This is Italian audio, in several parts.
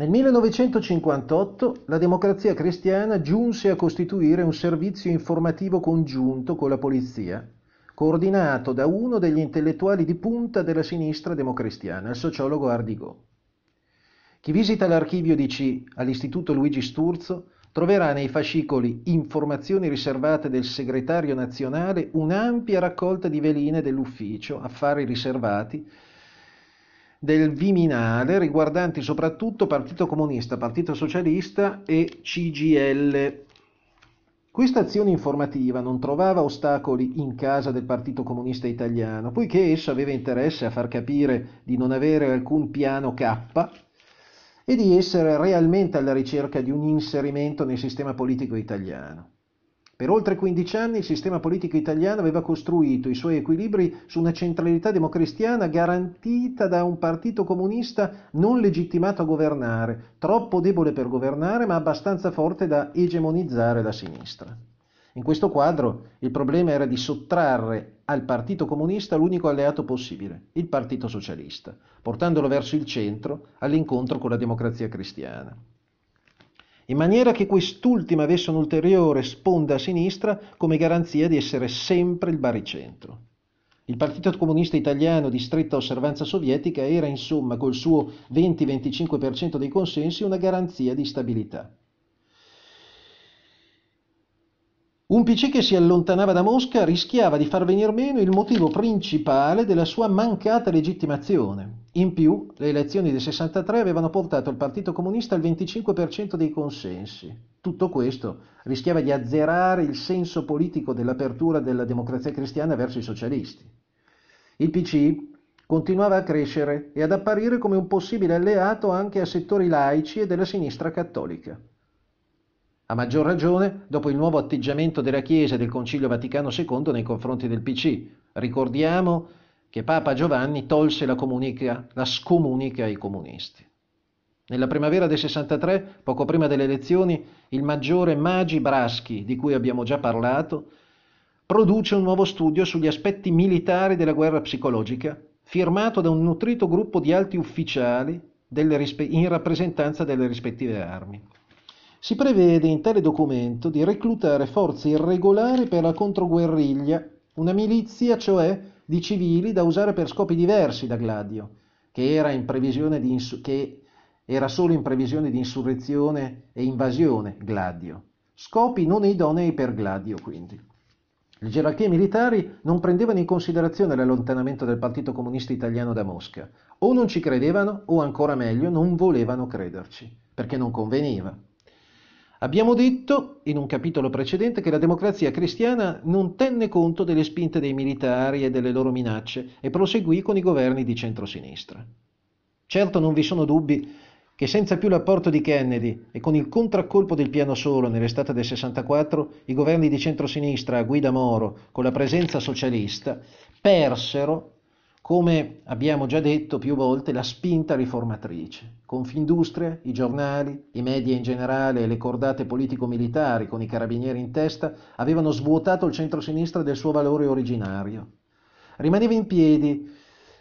Nel 1958 la democrazia cristiana giunse a costituire un servizio informativo congiunto con la polizia, coordinato da uno degli intellettuali di punta della sinistra democristiana, il sociologo Ardigo. Chi visita l'archivio DC all'Istituto Luigi Sturzo troverà nei fascicoli Informazioni riservate del segretario nazionale un'ampia raccolta di veline dell'ufficio Affari riservati del Viminale riguardanti soprattutto Partito Comunista, Partito Socialista e CGL. Questa azione informativa non trovava ostacoli in casa del Partito Comunista Italiano, poiché esso aveva interesse a far capire di non avere alcun piano K e di essere realmente alla ricerca di un inserimento nel sistema politico italiano. Per oltre 15 anni il sistema politico italiano aveva costruito i suoi equilibri su una centralità democristiana garantita da un partito comunista non legittimato a governare, troppo debole per governare ma abbastanza forte da egemonizzare la sinistra. In questo quadro il problema era di sottrarre al Partito Comunista l'unico alleato possibile, il Partito Socialista, portandolo verso il centro all'incontro con la democrazia cristiana in maniera che quest'ultima avesse un'ulteriore sponda a sinistra come garanzia di essere sempre il baricentro. Il Partito Comunista Italiano di stretta osservanza sovietica era insomma col suo 20-25% dei consensi una garanzia di stabilità. Un PC che si allontanava da Mosca rischiava di far venir meno il motivo principale della sua mancata legittimazione. In più, le elezioni del 63 avevano portato il Partito Comunista al 25% dei consensi. Tutto questo rischiava di azzerare il senso politico dell'apertura della democrazia cristiana verso i socialisti. Il PC continuava a crescere e ad apparire come un possibile alleato anche a settori laici e della sinistra cattolica. A maggior ragione dopo il nuovo atteggiamento della Chiesa e del Concilio Vaticano II nei confronti del PC. Ricordiamo che Papa Giovanni tolse la, comunica, la scomunica ai comunisti. Nella primavera del 63, poco prima delle elezioni, il maggiore Magi Braschi, di cui abbiamo già parlato, produce un nuovo studio sugli aspetti militari della guerra psicologica, firmato da un nutrito gruppo di alti ufficiali in rappresentanza delle rispettive armi. Si prevede in tale documento di reclutare forze irregolari per la controguerriglia, una milizia cioè di civili da usare per scopi diversi da Gladio, che era, insu- che era solo in previsione di insurrezione e invasione Gladio. Scopi non idonei per Gladio, quindi. Le gerarchie militari non prendevano in considerazione l'allontanamento del Partito Comunista Italiano da Mosca. O non ci credevano, o ancora meglio, non volevano crederci, perché non conveniva. Abbiamo detto in un capitolo precedente che la democrazia cristiana non tenne conto delle spinte dei militari e delle loro minacce e proseguì con i governi di centrosinistra. Certo non vi sono dubbi che senza più l'apporto di Kennedy e con il contraccolpo del piano solo nell'estate del 64, i governi di centrosinistra a guida Moro, con la presenza socialista, persero come abbiamo già detto più volte, la spinta riformatrice. Confindustria, i giornali, i media in generale e le cordate politico-militari con i carabinieri in testa avevano svuotato il centro-sinistra del suo valore originario. Rimaneva in piedi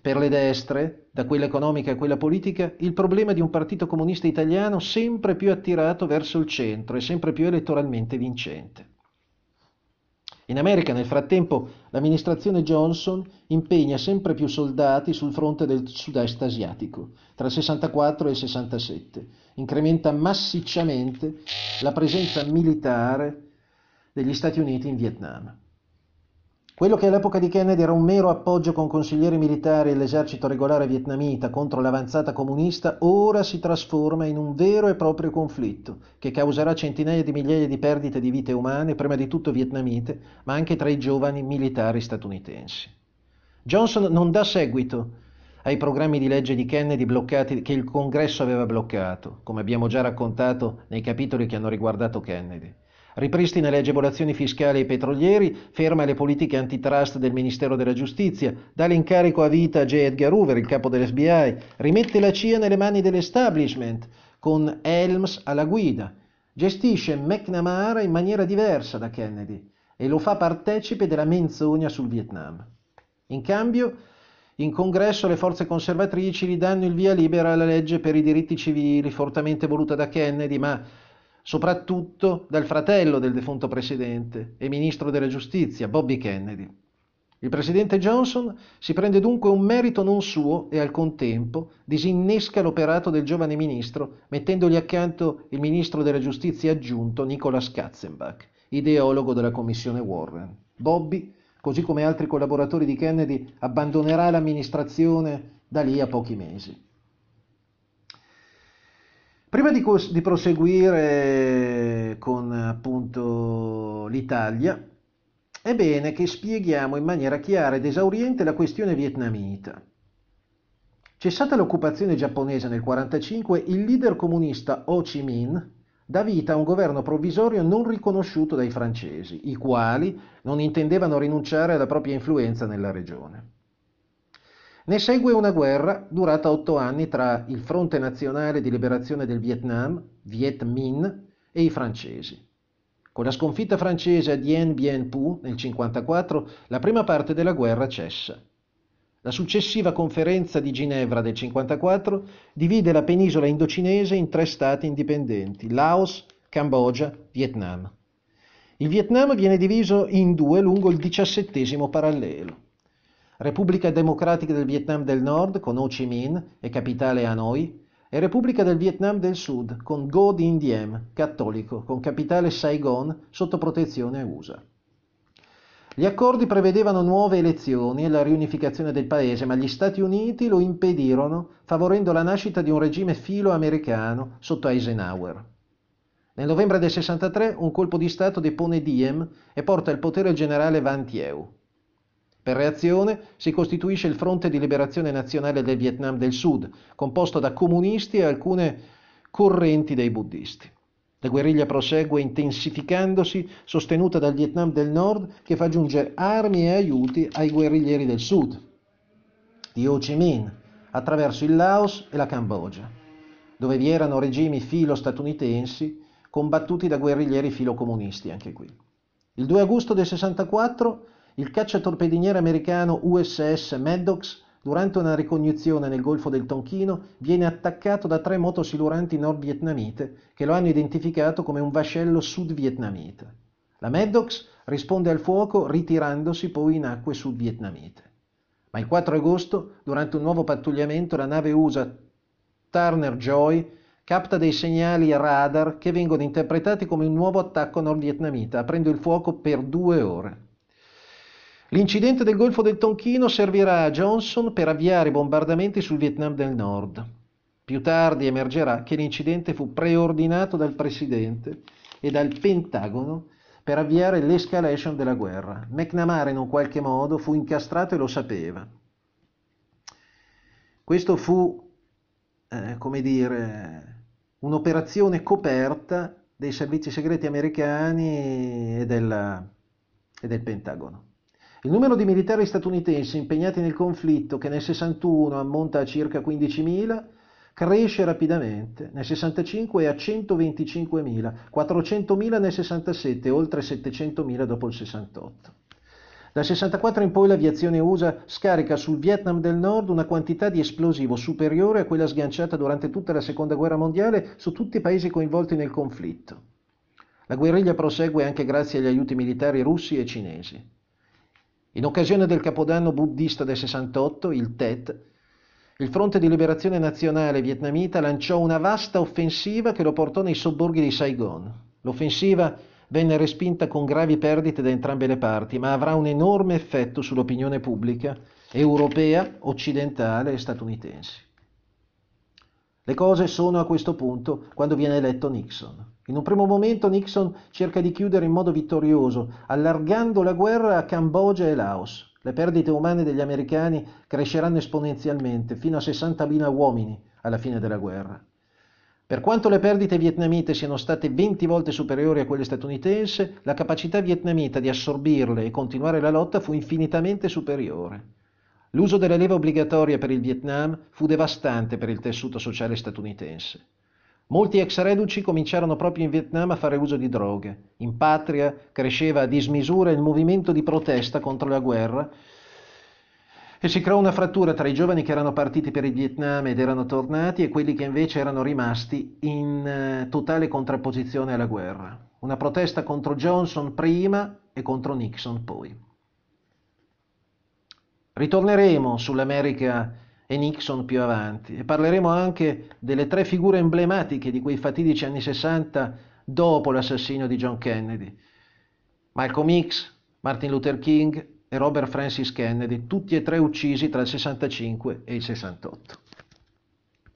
per le destre, da quella economica a quella politica, il problema di un partito comunista italiano sempre più attirato verso il centro e sempre più elettoralmente vincente. In America, nel frattempo, l'amministrazione Johnson impegna sempre più soldati sul fronte del sud-est asiatico, tra il 64 e il 67. Incrementa massicciamente la presenza militare degli Stati Uniti in Vietnam. Quello che all'epoca di Kennedy era un mero appoggio con consiglieri militari e l'esercito regolare vietnamita contro l'avanzata comunista, ora si trasforma in un vero e proprio conflitto che causerà centinaia di migliaia di perdite di vite umane, prima di tutto vietnamite, ma anche tra i giovani militari statunitensi. Johnson non dà seguito ai programmi di legge di Kennedy bloccati che il Congresso aveva bloccato, come abbiamo già raccontato nei capitoli che hanno riguardato Kennedy ripristina le agevolazioni fiscali ai petrolieri, ferma le politiche antitrust del Ministero della Giustizia, dà l'incarico a vita a J. Edgar Hoover, il capo dell'FBI, rimette la CIA nelle mani dell'establishment, con Helms alla guida, gestisce McNamara in maniera diversa da Kennedy e lo fa partecipe della menzogna sul Vietnam. In cambio, in congresso le forze conservatrici gli danno il via libera alla legge per i diritti civili, fortemente voluta da Kennedy, ma soprattutto dal fratello del defunto presidente e ministro della giustizia, Bobby Kennedy. Il presidente Johnson si prende dunque un merito non suo e al contempo disinnesca l'operato del giovane ministro mettendogli accanto il ministro della giustizia aggiunto Nicholas Katzenbach, ideologo della commissione Warren. Bobby, così come altri collaboratori di Kennedy, abbandonerà l'amministrazione da lì a pochi mesi. Prima di, di proseguire con appunto l'Italia, è bene che spieghiamo in maniera chiara ed esauriente la questione vietnamita. Cessata l'occupazione giapponese nel 1945, il leader comunista Ho Chi Minh dà vita a un governo provvisorio non riconosciuto dai francesi, i quali non intendevano rinunciare alla propria influenza nella regione. Ne segue una guerra durata otto anni tra il Fronte Nazionale di Liberazione del Vietnam, Viet Minh, e i francesi. Con la sconfitta francese a Dien Bien Phu nel 1954, la prima parte della guerra cessa. La successiva conferenza di Ginevra del 1954 divide la penisola indocinese in tre stati indipendenti, Laos, Cambogia, Vietnam. Il Vietnam viene diviso in due lungo il diciassettesimo parallelo. Repubblica Democratica del Vietnam del Nord con Ho Chi Minh e capitale Hanoi, e Repubblica del Vietnam del Sud con Ngo Dinh Diem, cattolico, con capitale Saigon sotto protezione USA. Gli accordi prevedevano nuove elezioni e la riunificazione del paese, ma gli Stati Uniti lo impedirono, favorendo la nascita di un regime filo-americano sotto Eisenhower. Nel novembre del 63 un colpo di Stato depone Diem e porta al potere il generale Van Thieu. Per reazione si costituisce il Fronte di Liberazione Nazionale del Vietnam del Sud, composto da comunisti e alcune correnti dei buddisti. La guerriglia prosegue intensificandosi, sostenuta dal Vietnam del Nord che fa giungere armi e aiuti ai guerriglieri del Sud, di Ho Chi Minh, attraverso il Laos e la Cambogia, dove vi erano regimi filo-statunitensi combattuti da guerriglieri filo-comunisti anche qui. Il 2 agosto del 64 il cacciatorpediniere americano USS Maddox, durante una ricognizione nel Golfo del Tonchino, viene attaccato da tre motosiluranti nord-vietnamite che lo hanno identificato come un vascello sud-vietnamita. La Maddox risponde al fuoco ritirandosi poi in acque sud-vietnamite. Ma il 4 agosto, durante un nuovo pattugliamento, la nave USA Turner Joy capta dei segnali radar che vengono interpretati come un nuovo attacco nord-vietnamita, aprendo il fuoco per due ore. L'incidente del Golfo del Tonchino servirà a Johnson per avviare bombardamenti sul Vietnam del Nord. Più tardi emergerà che l'incidente fu preordinato dal Presidente e dal Pentagono per avviare l'escalation della guerra. McNamara in un qualche modo fu incastrato e lo sapeva. Questo fu, eh, come dire, un'operazione coperta dei servizi segreti americani e, della, e del Pentagono. Il numero di militari statunitensi impegnati nel conflitto, che nel 61 ammonta a circa 15.000, cresce rapidamente. Nel 65 è a 125.000, 400.000 nel 67 oltre 700.000 dopo il 68. Dal 64 in poi l'aviazione USA scarica sul Vietnam del Nord una quantità di esplosivo superiore a quella sganciata durante tutta la Seconda Guerra Mondiale su tutti i paesi coinvolti nel conflitto. La guerriglia prosegue anche grazie agli aiuti militari russi e cinesi. In occasione del Capodanno buddista del 68, il Tet, il Fronte di Liberazione Nazionale vietnamita lanciò una vasta offensiva che lo portò nei sobborghi di Saigon. L'offensiva venne respinta con gravi perdite da entrambe le parti, ma avrà un enorme effetto sull'opinione pubblica europea, occidentale e statunitense. Le cose sono a questo punto quando viene eletto Nixon. In un primo momento Nixon cerca di chiudere in modo vittorioso, allargando la guerra a Cambogia e Laos. Le perdite umane degli americani cresceranno esponenzialmente, fino a 60.000 uomini alla fine della guerra. Per quanto le perdite vietnamite siano state 20 volte superiori a quelle statunitensi, la capacità vietnamita di assorbirle e continuare la lotta fu infinitamente superiore. L'uso della leva obbligatoria per il Vietnam fu devastante per il tessuto sociale statunitense. Molti ex reduci cominciarono proprio in Vietnam a fare uso di droghe. In patria cresceva a dismisura il movimento di protesta contro la guerra E si creò una frattura tra i giovani che erano partiti per il Vietnam ed erano tornati e quelli che invece erano rimasti in eh, totale contrapposizione alla guerra. Una protesta contro Johnson prima e contro Nixon poi. Ritorneremo sull'America e Nixon più avanti e parleremo anche delle tre figure emblematiche di quei fatidici anni 60 dopo l'assassinio di John Kennedy. Malcolm X, Martin Luther King e Robert Francis Kennedy, tutti e tre uccisi tra il 65 e il 68.